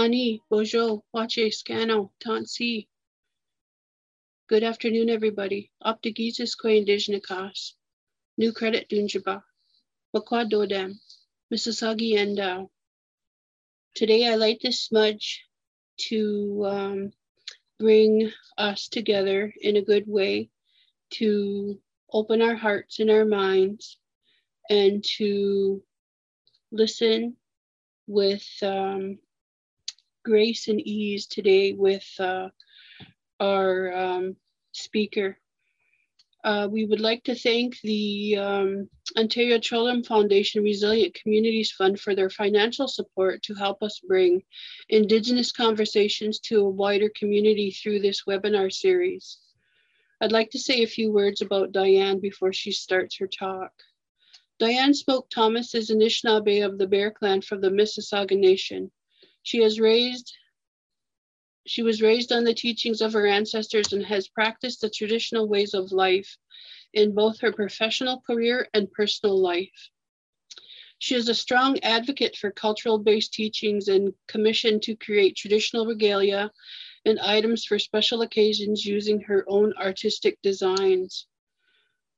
Tani, Bojo, Wache, Scano, Tansi. Good afternoon, everybody. Optigisis que indignicas. New credit Dunjaba. Wakwa Dodam. Mississauga Endau. Today I light this smudge to um, bring us together in a good way, to open our hearts and our minds, and to listen with um, grace and ease today with uh, our um, speaker. Uh, we would like to thank the um, Ontario Trillium Foundation Resilient Communities Fund for their financial support to help us bring Indigenous conversations to a wider community through this webinar series. I'd like to say a few words about Diane before she starts her talk. Diane Smoke Thomas is Anishinaabe of the Bear Clan from the Mississauga Nation. She has raised she was raised on the teachings of her ancestors and has practiced the traditional ways of life in both her professional career and personal life. She is a strong advocate for cultural based teachings and commissioned to create traditional regalia and items for special occasions using her own artistic designs.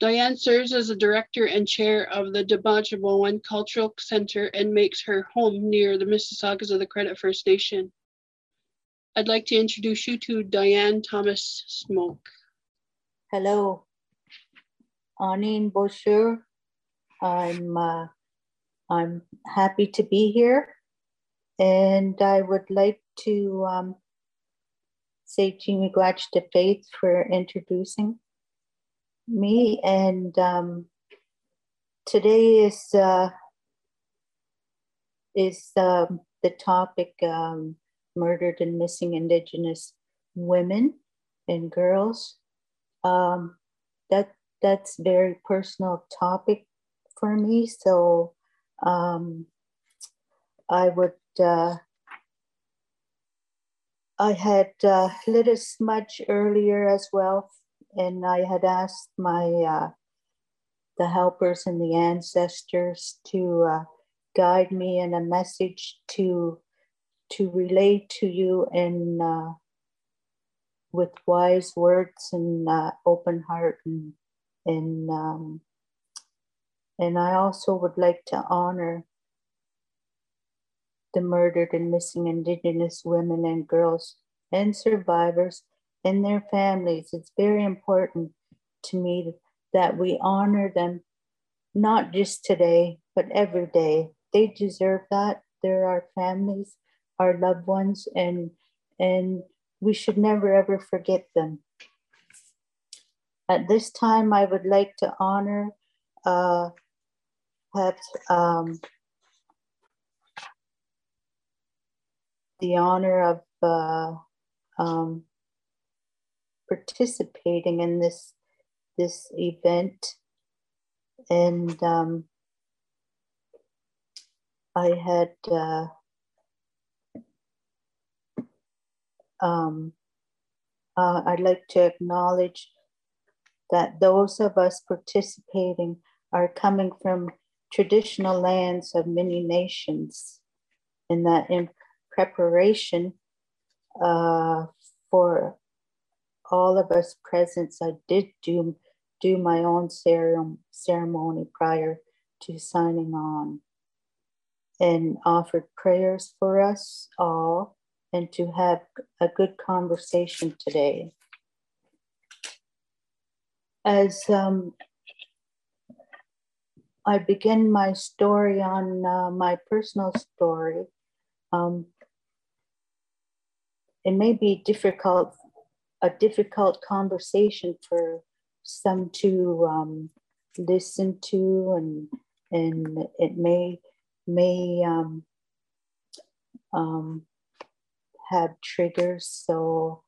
Diane serves as a director and chair of the Dibaajimowin Cultural Center and makes her home near the Mississaugas of the Credit First Nation. I'd like to introduce you to Diane Thomas Smoke. Hello, Anin Bosher. I'm uh, I'm happy to be here, and I would like to um, say Chimiguach to Faith for introducing me. And um, today is uh, is um, the topic um, murdered and missing Indigenous women and girls. Um, that that's very personal topic for me. So um, I would. Uh, I had uh, lit a smudge earlier as well and I had asked my uh, the helpers and the ancestors to uh, guide me in a message to to relate to you in uh, with wise words and uh, open heart and and um, and I also would like to honor the murdered and missing Indigenous women and girls and survivors and their families. It's very important to me that we honor them, not just today, but every day. They deserve that. They're our families, our loved ones, and and we should never ever forget them. At this time, I would like to honor uh, um, the honor of uh, um, participating in this this event, and um, I had uh, um, uh, I'd like to acknowledge that those of us participating are coming from traditional lands of many nations, and that in preparation uh, for all of us present. I did do, do my own ceremony prior to signing on and offered prayers for us all and to have a good conversation today. As um, I begin my story on uh, my personal story, um, it may be difficult a difficult conversation for some to um, listen to and and it may may um, um, have triggers. So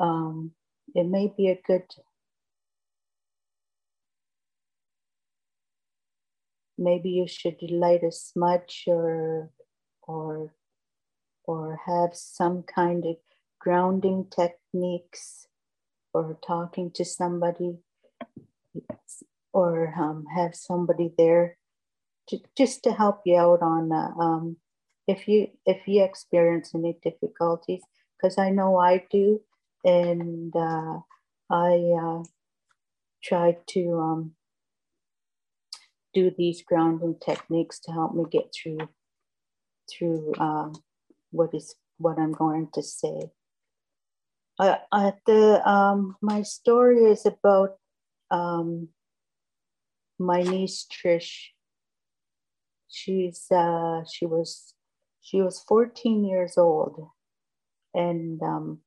um, it may be a good maybe you should light a smudge or or or have some kind of grounding techniques or talking to somebody or um, have somebody there to, just to help you out on uh, um, if you if you experience any difficulties, because I know I do, and uh, I uh, try to um, do these grounding techniques to help me get through through uh, what is what I'm going to say. Uh, at the um, my story is about um, my niece Trish. She's uh, she was she was 14 years old, and um,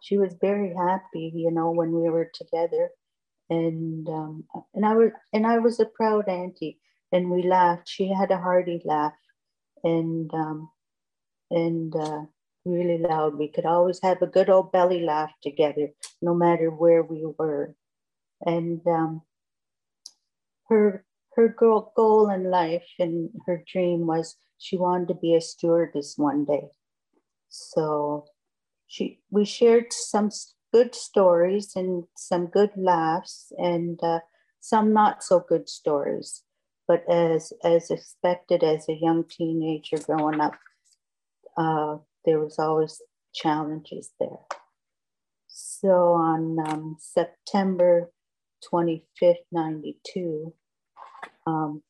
she was very happy, you know, when we were together, and um, and I was and I was a proud auntie, and we laughed. She had a hearty laugh, and um, and uh, really loud. We could always have a good old belly laugh together, no matter where we were. And um, her her girl goal in life and her dream was she wanted to be a stewardess one day. So she we shared some good stories and some good laughs and uh, some not so good stories. But as as expected, as a young teenager growing up, uh, there was always challenges there. So on um, September 25th, 92, um,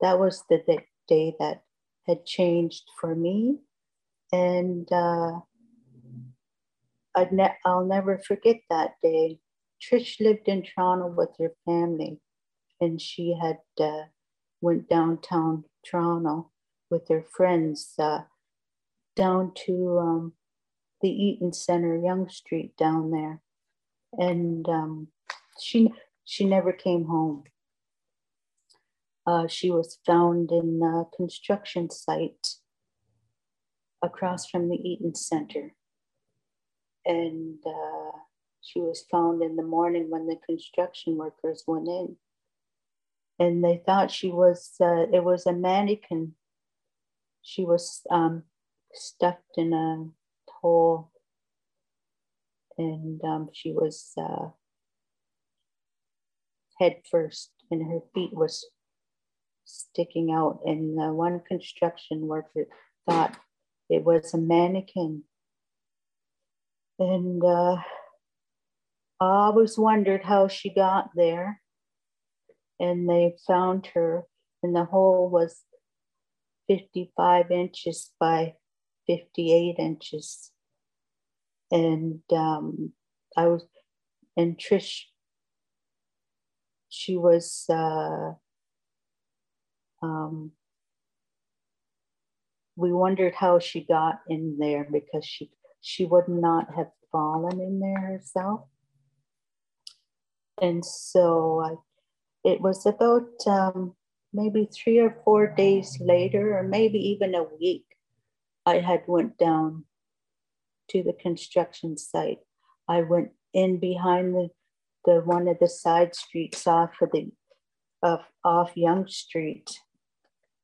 that was the day that had changed for me. And uh, I'd ne- I'll never forget that day. Trish lived in Toronto with her family, and she had uh, went downtown Toronto with her friends uh, down to um, the Eaton Center, Yonge Street down there, and um, she she never came home. Uh, she was found in a construction site across from the Eaton Center, and uh, she was found in the morning when the construction workers went in, and they thought she was uh, it was a mannequin. She was um, stuffed in a hole. And um, she was uh, head first and her feet was sticking out. And one construction worker thought it was a mannequin. And uh, I always wondered how she got there. And they found her and the hole was 55 inches by 58 inches. And um, I was, and Trish, she was, uh, um, we wondered how she got in there because she she would not have fallen in there herself. And so I, it was about um, maybe three or four days later, or maybe even a week, I had went down to the construction site. I went in behind the, the one of the side streets off of the of, off Yonge Street,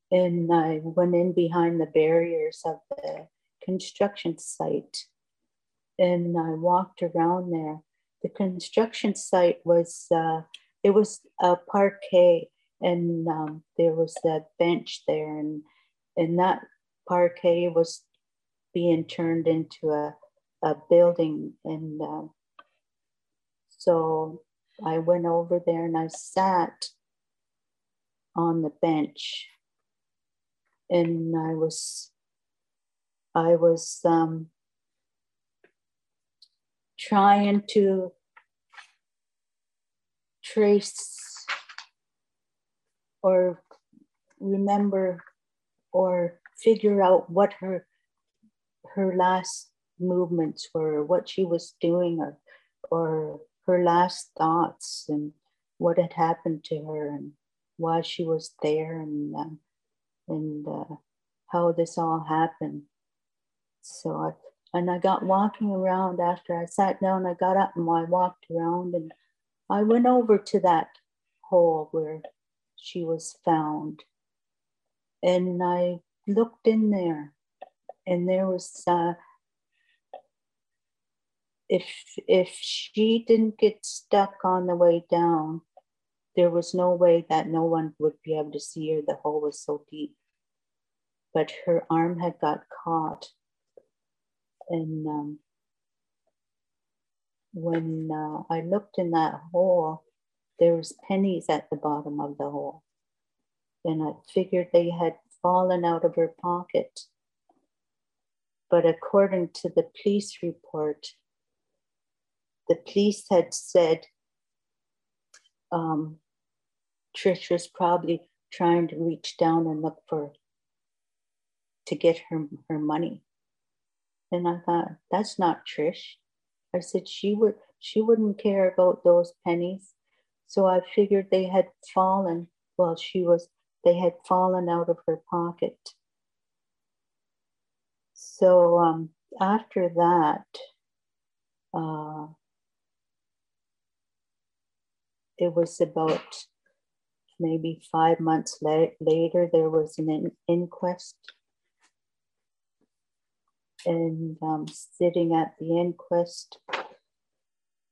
and I went in behind the barriers of the construction site, and I walked around there. The construction site was uh, it was a parquet, and um, there was that bench there, and and that parquet was being turned into a, a building. And uh, so I went over there and I sat on the bench and I was I was um, trying to trace or remember or figure out what her her last movements were, what she was doing, or or her last thoughts, and what had happened to her, and why she was there, and uh, and uh, how this all happened. So I and I got walking around after I sat down. I got up and I walked around, and I went over to that hole where she was found, and I looked in there and there was uh, if if she didn't get stuck on the way down there was no way that no one would be able to see her the hole was so deep but her arm had got caught. And um, when uh, I looked in that hole, there was pennies at the bottom of the hole. And I figured they had fallen out of her pocket. But according to the police report, the police had said um, Trish was probably trying to reach down and look for to get her her money. And I thought, that's not Trish. I said she would she wouldn't care about those pennies. So I figured they had fallen while she was they had fallen out of her pocket. So um, after that, uh, it was about maybe five months la- later, there was an in- inquest. And um, sitting at the inquest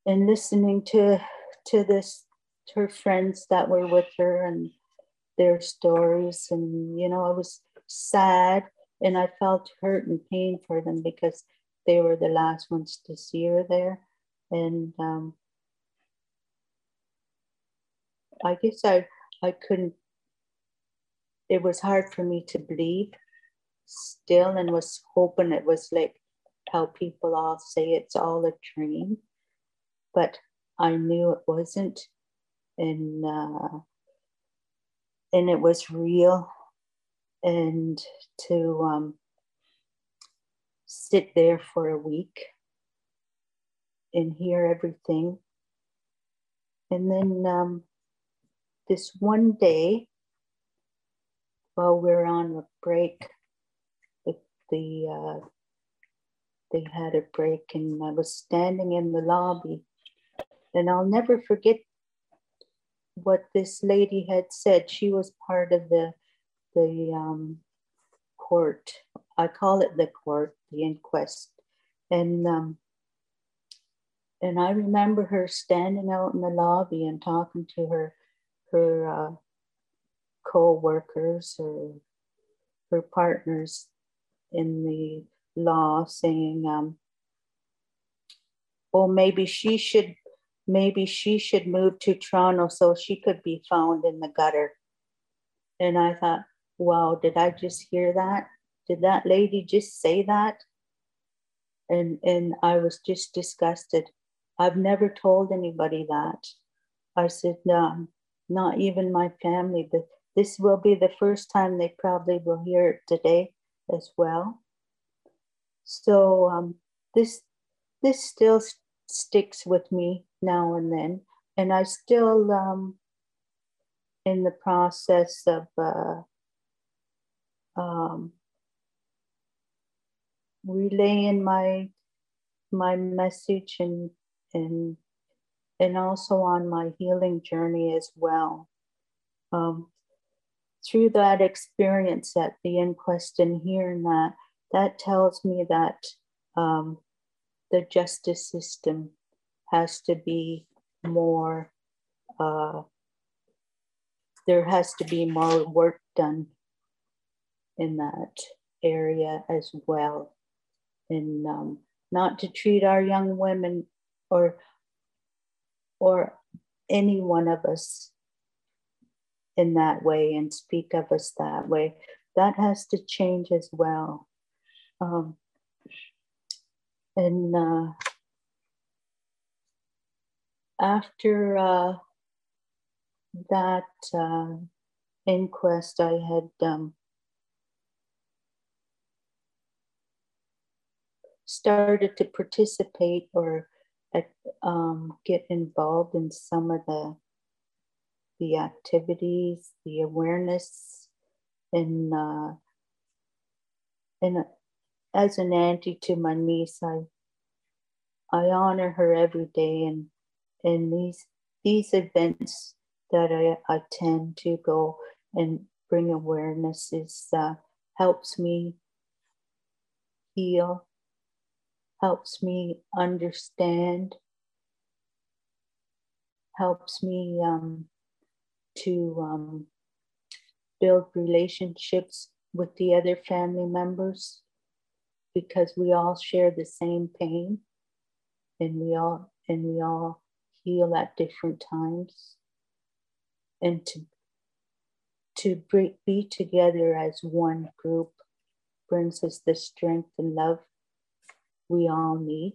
and listening to to this to her friends that were with her and their stories and you know i was sad and i felt hurt and pain for them because they were the last ones to see her there. And um, i guess i i couldn't it was hard for me to believe still and was hoping it was like how people all say it's all a dream. But i knew it wasn't. And uh, and it was real. And to um, sit there for a week and hear everything. And then um, this one day while we are on a break the, the uh, they had a break and i was standing in the lobby. And i'll never forget what this lady had said. She was part of the the um, court. I call it the court, the inquest, and um, and I remember her standing out in the lobby and talking to her her uh, co-workers or her partners in the law, saying, um, "Oh, maybe she should maybe she should move to Toronto so she could be found in the gutter. And I thought, wow, did I just hear that? Did that lady just say that? And and I was just disgusted. I've never told anybody that. I said, no, not even my family, but this will be the first time they probably will hear it today as well. So um, this this still sticks with me now and then. And I still um, in the process of uh, um, relaying my my message and and and also on my healing journey as well. Um, through that experience at the inquest and hearing that, that tells me that um, the justice system has to be more, uh, there has to be more work done in that area as well. And um, not to treat our young women or or any one of us in that way and speak of us that way. That has to change as well. Um, and uh, after uh, that uh, inquest, I had um, started to participate or um, get involved in some of the the activities, the awareness, and uh, and as an auntie to my niece, I I honor her every day and in these these events that I attend to go and bring awareness is uh, helps me heal, helps me understand, helps me um, to um, build relationships with the other family members because we all share the same pain and we all and we all heal at different times and to to be together as one group brings us the strength and love we all need.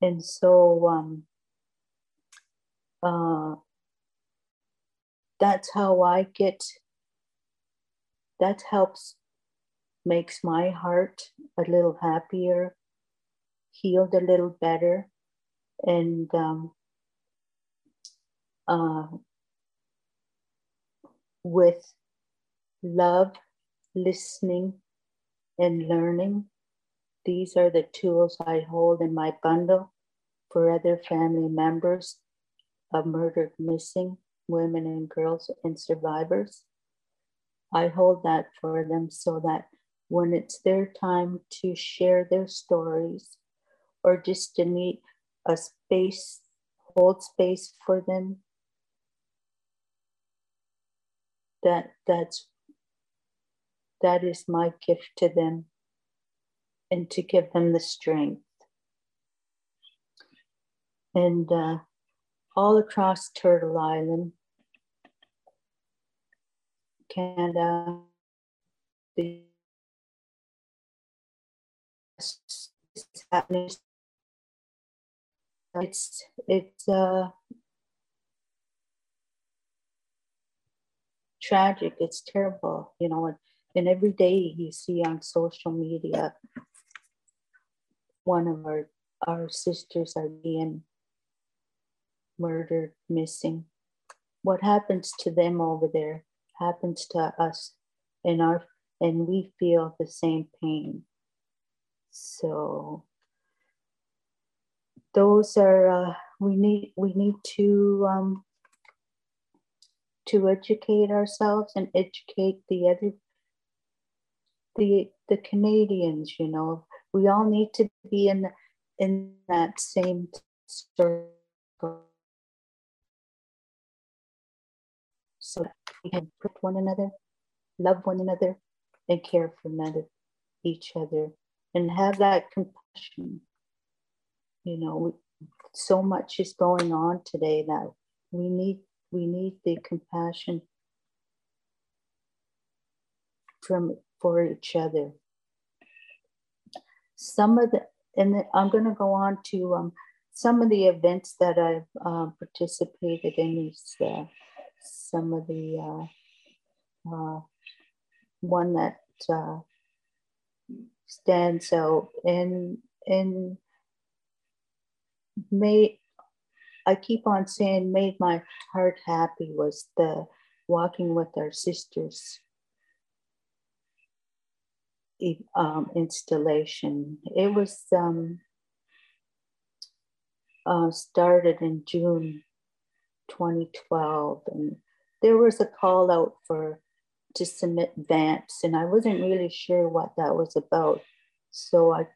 And so um, uh, that's how i get that helps makes my heart a little happier healed a little better and um, uh, with love, listening, and learning. These are the tools I hold in my bundle for other family members of murdered missing women and girls and survivors. I hold that for them so that when it's their time to share their stories or just to need a space, hold space for them, that that's that is my gift to them and to give them the strength. And uh, all across turtle island canada the it's it's uh tragic, it's terrible, you know, and, and every day you see on social media, one of our, our sisters are being murdered, missing. What happens to them over there happens to us and our and we feel the same pain. So those are uh, we need we need to um, to educate ourselves and educate the other the the Canadians, you know. We all need to be in in that same circle so we can put one another, love one another, and care for another, each other, and have that compassion. You know, we, so much is going on today that we need we need the compassion from for each other. Some of the, and I'm going to go on to um, some of the events that I've uh, participated in. Is uh, some of the uh, uh one that uh, stands out and and may I keep on saying made my heart happy was the walking with our sisters um, installation. It was um, uh, started in June 2012, and there was a call out for to submit vamps, and I wasn't really sure what that was about. So I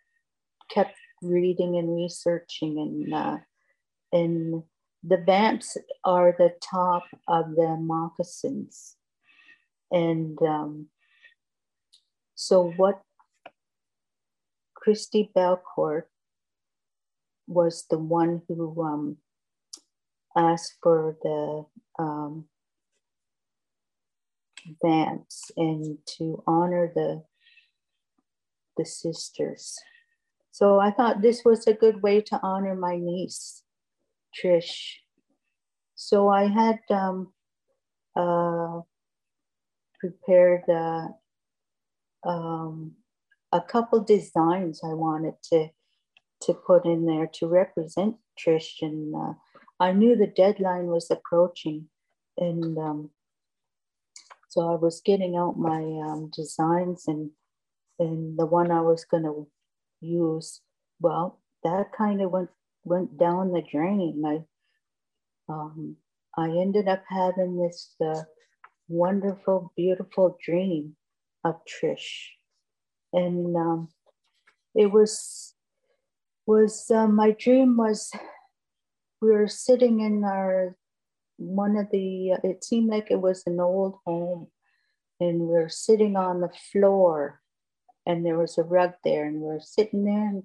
kept reading and researching, and uh, and the vamps are the top of the moccasins. And um, so, what Christi Belcourt was the one who um, asked for the um, vamps and to honor the the sisters. So I thought this was a good way to honor my niece Trish. So I had um, uh, prepared uh, um, a couple designs I wanted to to put in there to represent Trish, and uh, I knew the deadline was approaching, and um, so I was getting out my um, designs, and and the one I was going to use, well, that kind of went went down the drain. I um, I ended up having this uh, wonderful, beautiful dream of Trish, and um, it was was uh, my dream was we were sitting in our one of the it seemed like it was an old home and we were sitting on the floor and there was a rug there and we were sitting there and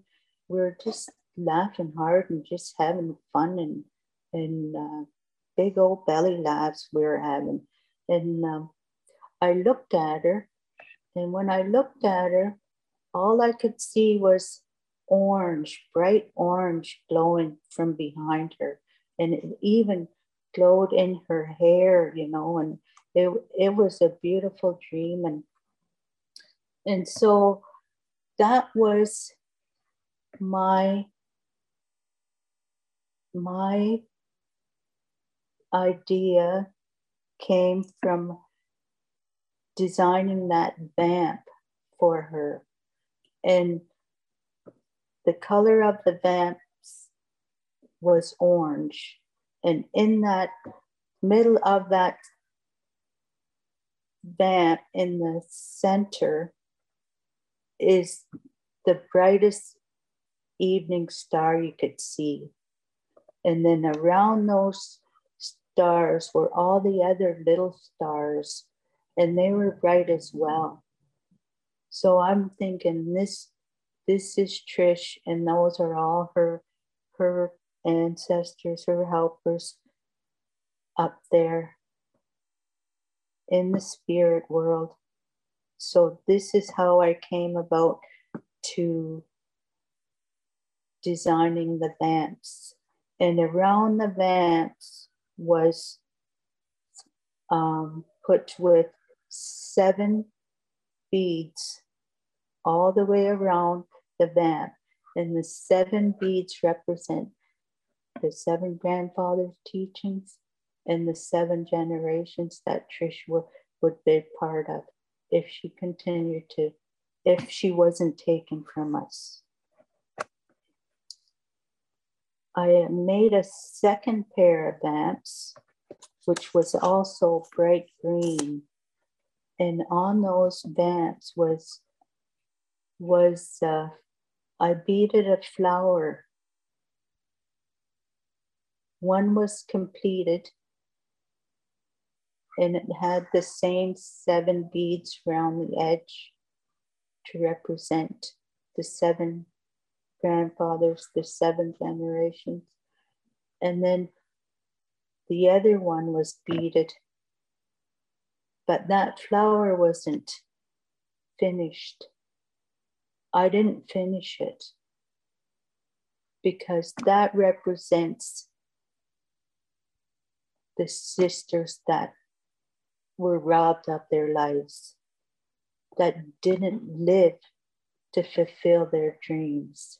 we were just laughing hard and just having fun and and uh, big old belly laughs we were having. And um, i looked at her and when i looked at her all i could see was orange bright orange glowing from behind her. And it even glowed in her hair you know and it, it was a beautiful dream. And and so that was my my idea came from designing that vamp for her and the color of the vamps was orange and in that middle of that vamp in the center is the brightest evening star you could see. And then around those stars were all the other little stars, and they were bright as well. So I'm thinking this this is Trish, and those are all her her ancestors, her helpers up there in the spirit world. So, this is how I came about to designing the vamps. And around the vamps was um, put with seven beads all the way around the vamp. And the seven beads represent the seven grandfathers' teachings and the seven generations that Trish would, would be part of if she continued to, if she wasn't taken from us. I made a second pair of vamps, which was also bright green. And on those vamps was, was uh, I beaded a flower one was completed and it had the same seven beads around the edge to represent the seven grandfathers, the seven generations. And then the other one was beaded, but that flower wasn't finished. I didn't finish it because that represents the sisters that were robbed of their lives, that didn't live to fulfill their dreams,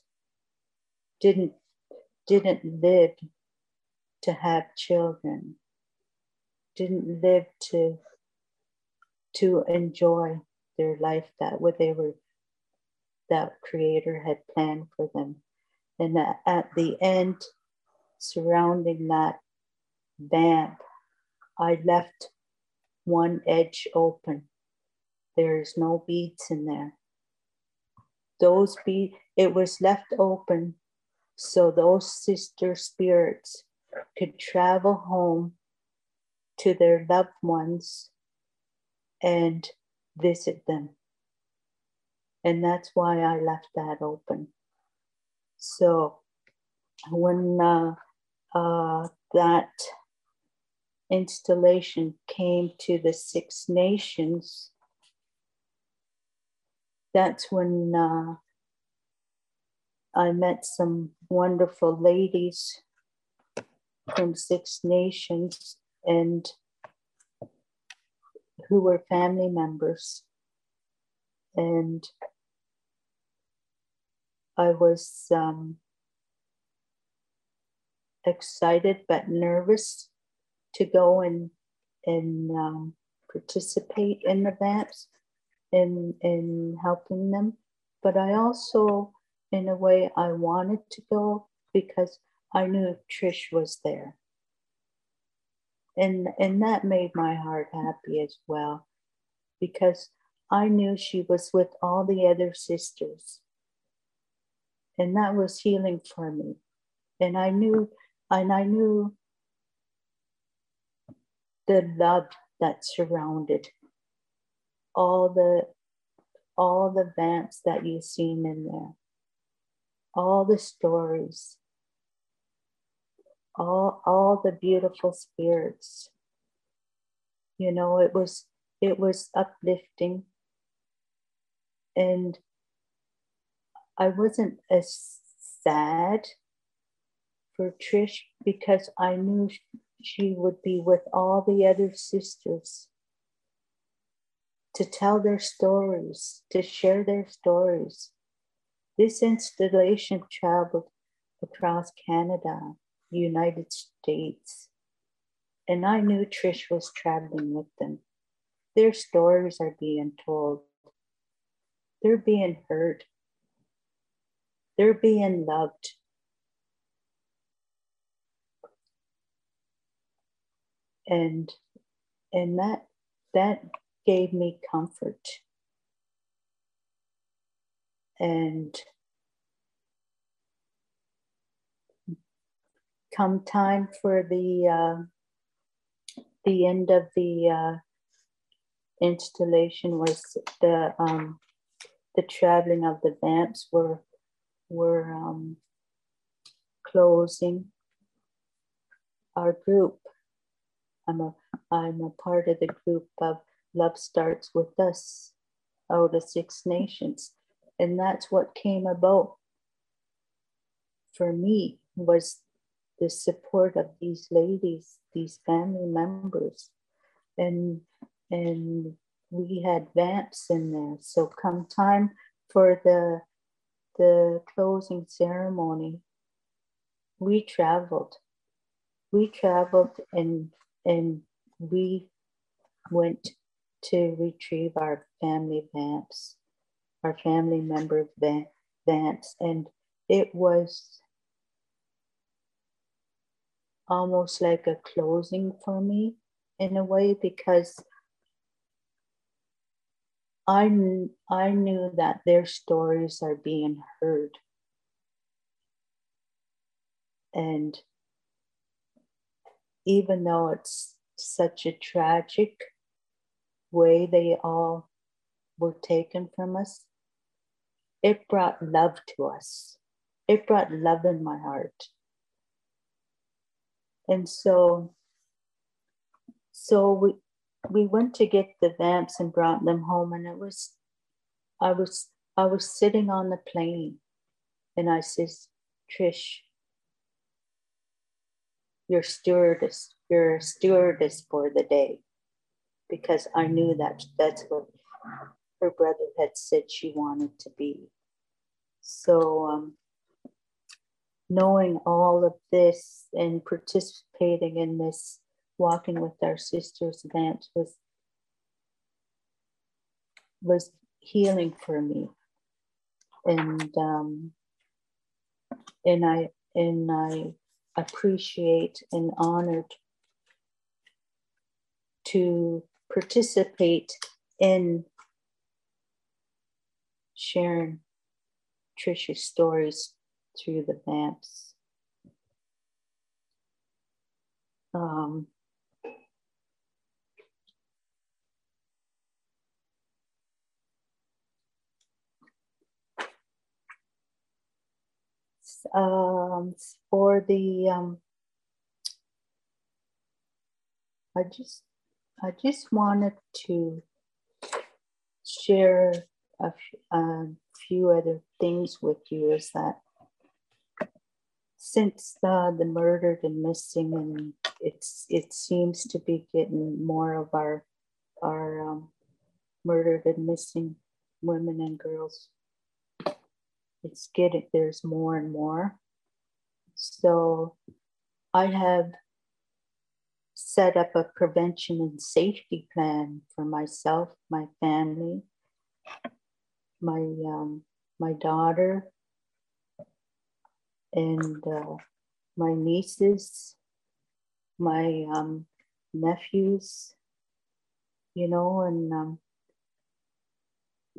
didn't, didn't live to have children, didn't live to, to enjoy their life that what they were that creator had planned for them. And at the end, surrounding that vamp, I left one edge open. There's no beads in there. Those beads, it was left open so those sister spirits could travel home to their loved ones and visit them. And that's why I left that open. So when uh, uh, that installation came to the Six Nations, that's when uh, I met some wonderful ladies from Six Nations and who were family members. And I was um, excited but nervous to go and and um, participate in the vamps in in helping them but i also in a way i wanted to go because i knew trish was there. And and that made my heart happy as well because i knew she was with all the other sisters. And that was healing for me. And i knew and i knew the love that surrounded all the all the vamps that you've seen in there, all the stories, all all the beautiful spirits. You know, it was it was uplifting and I wasn't as sad for Trish because I knew she would be with all the other sisters to tell their stories, to share their stories. This installation traveled across Canada, United States, and I knew Trish was traveling with them. Their stories are being told, they're being heard, they're being loved. And and that that gave me comfort. And come time for the uh, the end of the uh, installation was the um, the traveling of the vamps were were um, closing our group. I'm a I'm a part of the group of Love Starts With Us out of Six Nations. And that's what came about for me was the support of these ladies, these family members. And and we had vamps in there. So come time for the the closing ceremony, we traveled. We traveled and and we went to retrieve our family vamps, our family member vamps, And it was almost like a closing for me in a way because I, I knew that their stories are being heard. And even though it's such a tragic way they all were taken from us, it brought love to us. It brought love in my heart. And so, so we we went to get the vamps and brought them home, and it was, I was I was sitting on the plane, and I says, Trish, you're stewardess, you're a stewardess for the day because I knew that that's what her brother had said she wanted to be. So, um, knowing all of this and participating in this walking with our sisters event was was healing for me and um, and I and I appreciate and honored to participate in sharing Trisha's stories through the vamps. Um, um, for the um, I just I just wanted to share a few other things with you is that since the, the murdered and missing and it's it seems to be getting more of our our um, murdered and missing women and girls it's getting there's more and more. So i have set up a prevention and safety plan for myself, my family, my um, my daughter, and uh, my nieces, my um, nephews. You know, and um,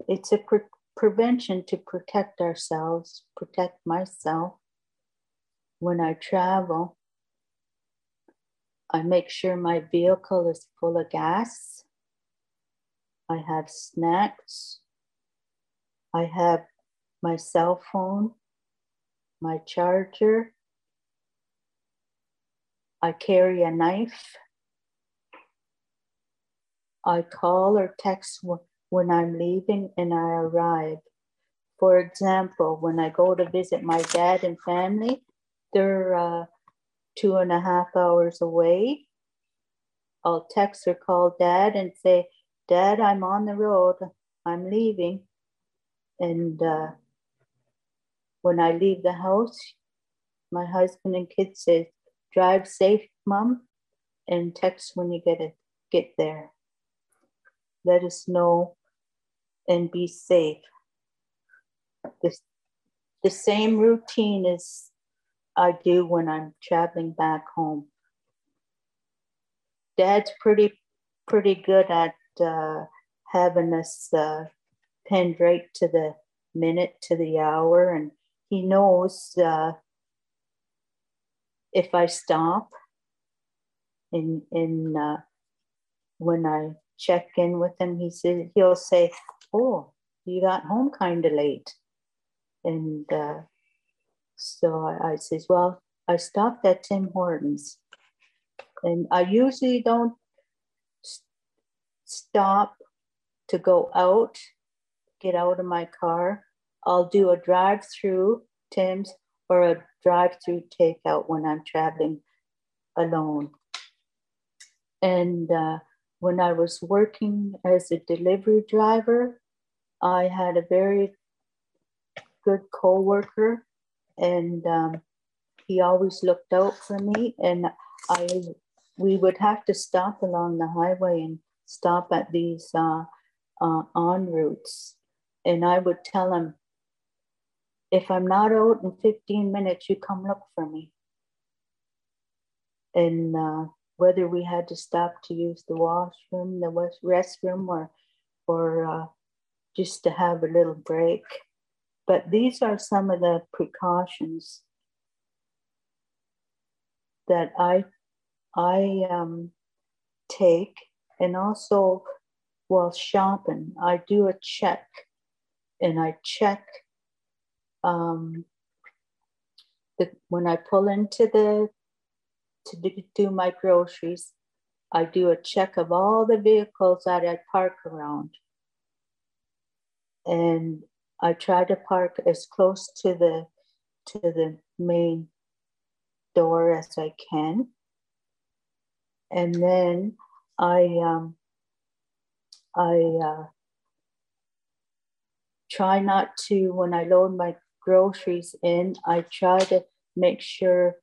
it's a pre- prevention to protect ourselves, protect myself when I travel I make sure my vehicle is full of gas. I have snacks. I have my cell phone, my charger. I carry a knife. I call or text when I'm leaving and I arrive. For example, when I go to visit my dad and family, they're uh, two and a half hours away. I'll text or call dad and say, Dad, I'm on the road. I'm leaving. And uh, when I leave the house, my husband and kids say, drive safe, mom, and text when you get it, get there. Let us know and be safe. The, the same routine as I do when I'm traveling back home. Dad's pretty pretty good at uh, having us uh, pinned right to the minute to the hour, and he knows uh, if I stop in in uh, when I check in with him, he said he'll say, "Oh, you got home kind of late," and uh, so I, I says, "Well, I stopped at Tim Hortons." And I usually don't stop to go out, get out of my car. I'll do a drive through Tim's or a drive through takeout when I'm traveling alone. And uh, when I was working as a delivery driver, I had a very good coworker, and um, he always looked out for me. And I we would have to stop along the highway and stop at these uh, uh, en routes. And I would tell him, if I'm not out in 15 minutes, you come look for me. And uh, whether we had to stop to use the washroom, the restroom, or, or uh, just to have a little break. But these are some of the precautions that I I um, take, and also while shopping, I do a check, and I check um, the, when I pull into the to do, my groceries. I do a check of all the vehicles that I park around, and I try to park as close to the to the main door as I can and then I um, I uh, try not to when I load my groceries in. I try to make sure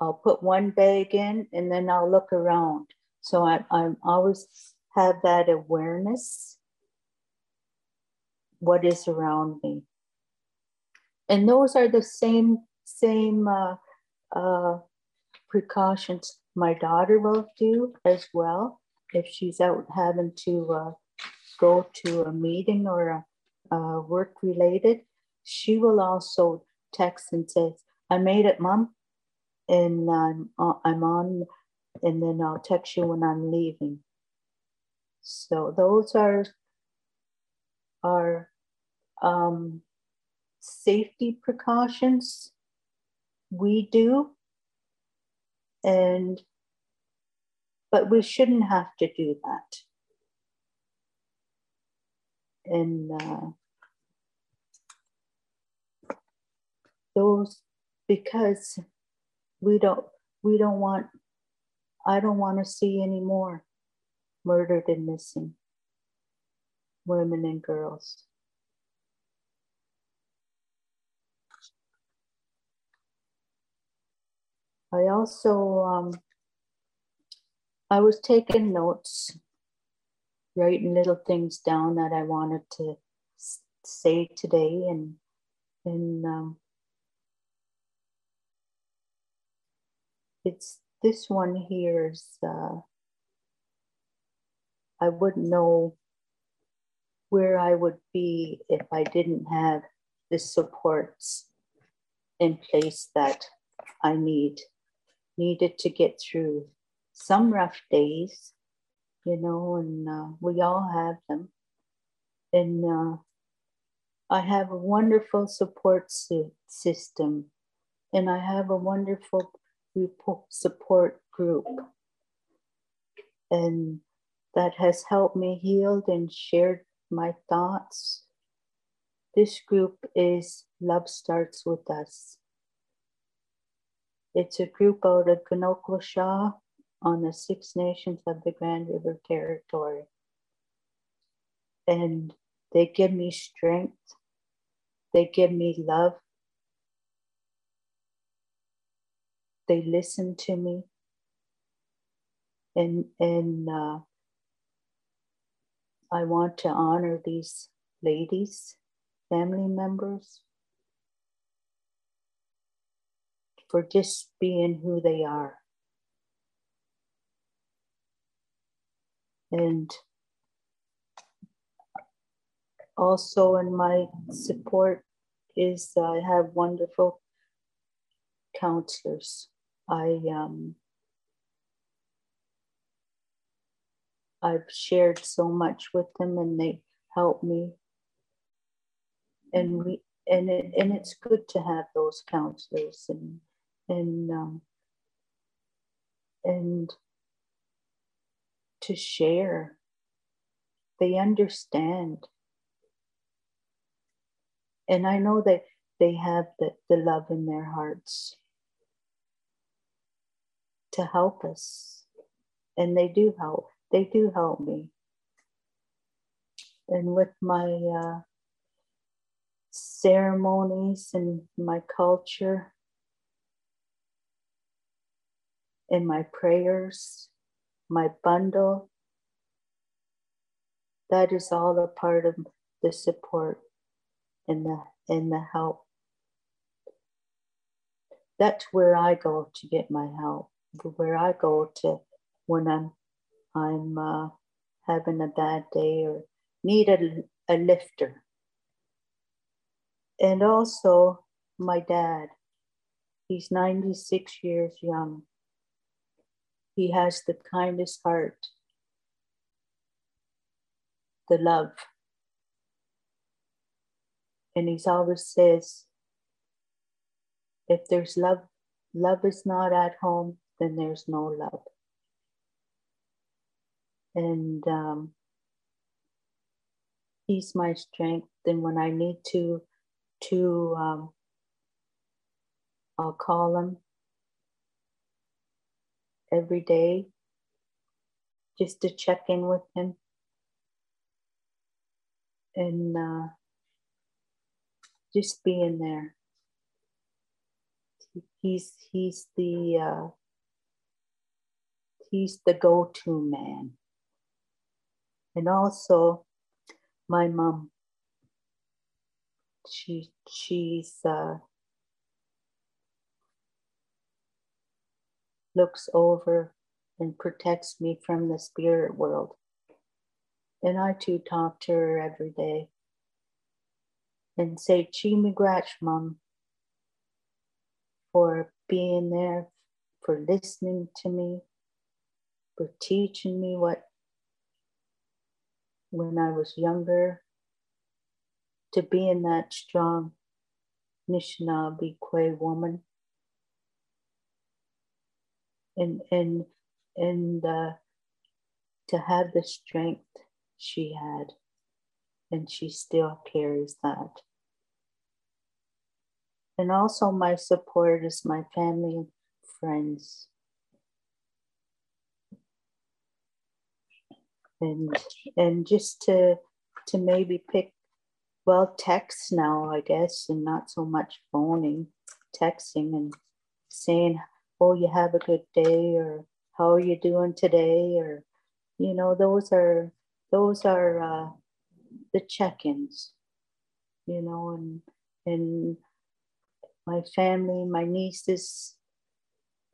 I'll put one bag in and then I'll look around. So I, I'm always have that awareness what is around me. And those are the same same uh, uh, precautions my daughter will do as well if she's out having to uh, go to a meeting or a, a work related. She will also text and say, I made it, mom. And I'm, uh, I'm on, and then I'll text you when I'm leaving. So those are, are um, safety precautions we do and but we shouldn't have to do that and uh, those because we don't we don't want i don't want to see any more murdered and missing women and girls. I also, um, I was taking notes, writing little things down that I wanted to say today, and and um, it's this one here is uh, I wouldn't know where I would be if I didn't have the supports in place that I need needed to get through some rough days, you know, and uh, we all have them. And uh, I have a wonderful support system, and I have a wonderful support group. And that has helped me heal and shared my thoughts. This group is Love Starts With Us. It's a group out of Kanoklasha on the Six Nations of the Grand River Territory. And they give me strength, they give me love, they listen to me. And, and uh, I want to honor these ladies, family members, for just being who they are. And also in my support is I have wonderful counselors. I um, I've shared so much with them and they help me. And we and it and it's good to have those counselors and and um, and to share. They understand. And I know that they have the, the love in their hearts to help us. And they do help. They do help me. And with my uh, ceremonies and my culture and my prayers, my bundle, that is all a part of the support and the and the help. That's where I go to get my help. Where I go to when I'm I'm uh, having a bad day or need a, a lifter. And also my dad. He's 96 years young. He has the kindest heart, the love. And he always says, if there's love, love is not at home, then there's no love. And um, he's my strength. And when I need to, to um, I'll call him every day just to check in with him and uh, just being there. He's he's the uh, he's the go-to man, and also my mom. She she's uh, looks over and protects me from the spirit world. And I too talk to her every day and say, Chi Miigwech, Mom, for being there, for listening to me, for teaching me what when I was younger, to being that strong Anishinaabe Kwe woman and and and uh, to have the strength she had, and she still carries that. And also, my support is my family and friends. And and just to to maybe pick well text now, I guess, and not so much phoning, texting and saying oh, you have a good day, or how are you doing today, or you know, those are those are uh, the check-ins, you know, and and my family, my nieces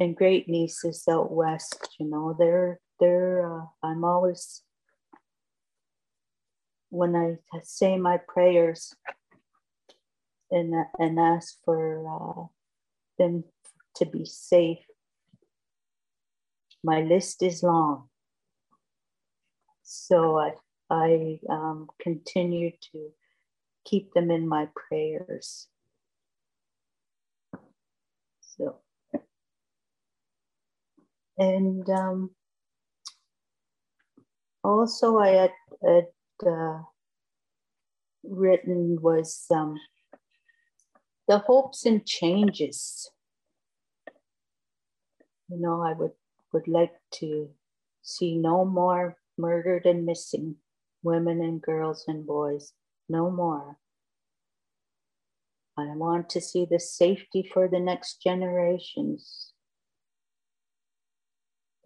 and great nieces out west, you know, they're they're uh, I'm always when I say my prayers and and ask for uh, them to be safe. My list is long. So I, I um, continue to keep them in my prayers. So, and um, also I had, had uh, written was um, the hopes and changes. You know, I would would like to see no more murdered and missing women and girls and boys, no more. I want to see the safety for the next generations.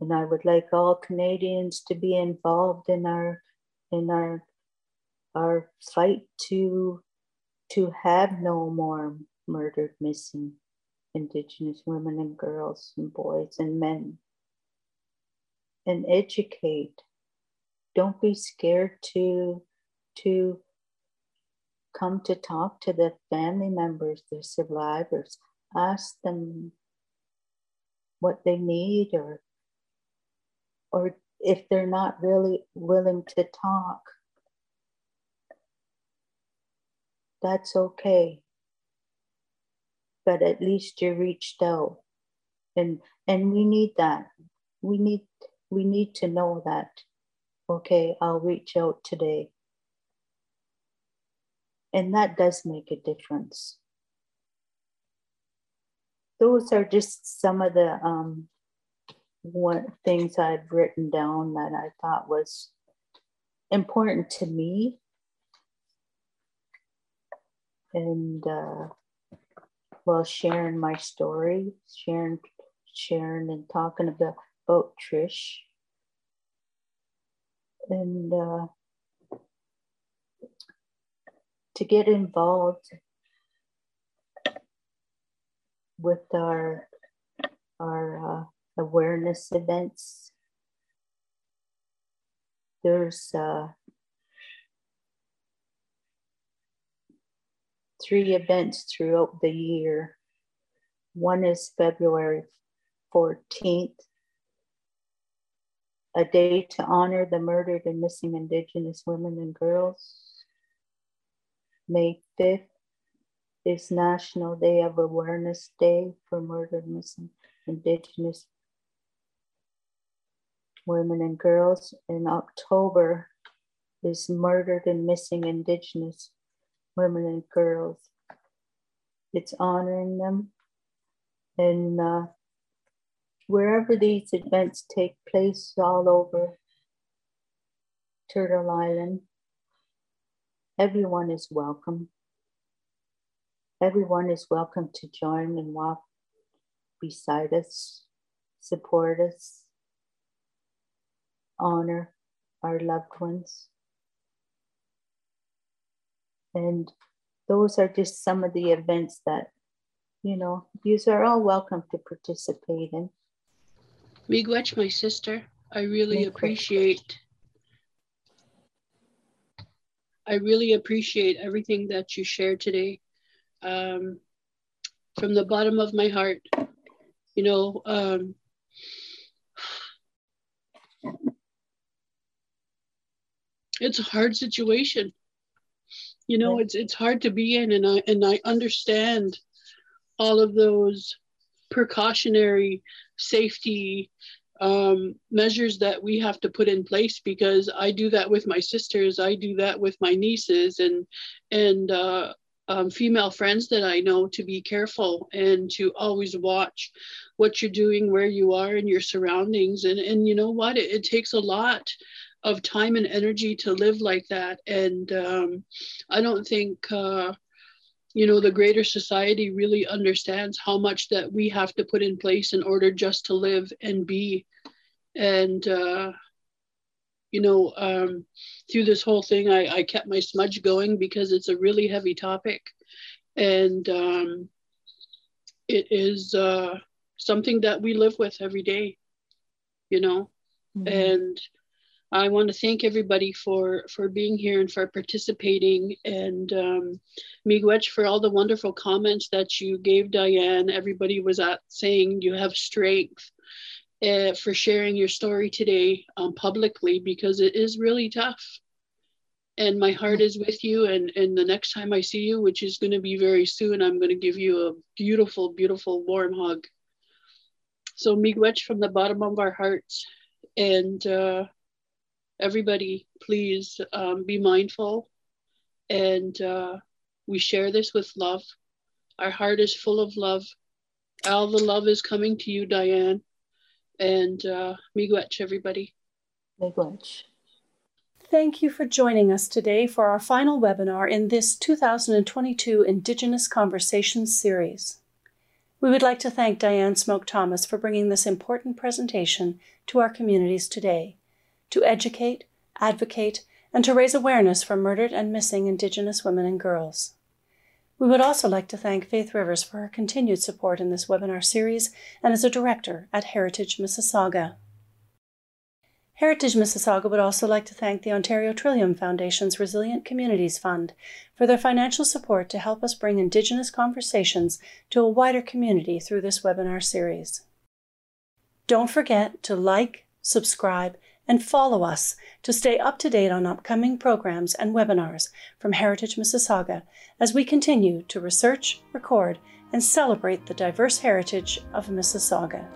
And I would like all Canadians to be involved in our in our our fight to to have no more murdered, missing Indigenous women and girls and boys and men. And educate. Don't be scared to to come to talk to the family members, the survivors. Ask them what they need or or if they're not really willing to talk that's okay. But at least you reached out. And and we need that. We need we need to know that. Okay, I'll reach out today. And that does make a difference. Those are just some of the um, one things I've written down that I thought was important to me and uh, well, sharing my story, sharing, sharing, and talking about, about Trish, and uh, to get involved with our our uh, awareness events. There's uh, three events throughout the year. One is February 14th, a day to honor the murdered and missing Indigenous women and girls. May 5th is National Day of Awareness Day for murdered and missing Indigenous women and girls. In October is Murdered and Missing Indigenous women and girls. It's honoring them. And uh, wherever these events take place all over Turtle Island, everyone is welcome. Everyone is welcome to join and walk beside us, support us, honor our loved ones. And those are just some of the events that, you know, you are all welcome to participate in. Miigwech, my sister, I really Miigwech. appreciate I really appreciate everything that you shared today. Um, from the bottom of my heart, you know, um, it's a hard situation you know it's it's hard to be in and i and i understand all of those precautionary safety um, measures that we have to put in place because I do that with my sisters, I do that with my nieces and and uh, um, female friends that I know to be careful and to always watch what you're doing, where you are, and your surroundings, and and you know what, it, it takes a lot of time and energy to live like that. And um, I don't think, uh, you know, the greater society really understands how much that we have to put in place in order just to live and be. And, uh, you know, um, through this whole thing, I, I kept my smudge going because it's a really heavy topic. And um, it is uh, something that we live with every day, you know. Mm-hmm. And I want to thank everybody for for being here and for participating, and um, Miigwech for all the wonderful comments that you gave Diane. Everybody was at saying you have strength, uh, for sharing your story today um, publicly because it is really tough. And my heart is with you. And, and the next time I see you, which is going to be very soon, I'm going to give you a beautiful, beautiful, warm hug. So, miigwech from the bottom of our hearts. And uh, everybody, please um, be mindful. And uh, we share this with love. Our heart is full of love. All the love is coming to you, Diane and uh, miigwech, everybody. Miigwech. Thank you for joining us today for our final webinar in this 2022 Indigenous Conversations series. We would like to thank Diane Smoke Thomas for bringing this important presentation to our communities today to educate, advocate, and to raise awareness for murdered and missing Indigenous women and girls. We would also like to thank Faith Rivers for her continued support in this webinar series and as a director at Heritage Mississauga. Heritage Mississauga would also like to thank the Ontario Trillium Foundation's Resilient Communities Fund for their financial support to help us bring Indigenous conversations to a wider community through this webinar series. Don't forget to like, subscribe, and follow us to stay up to date on upcoming programs and webinars from Heritage Mississauga as we continue to research, record, and celebrate the diverse heritage of Mississauga.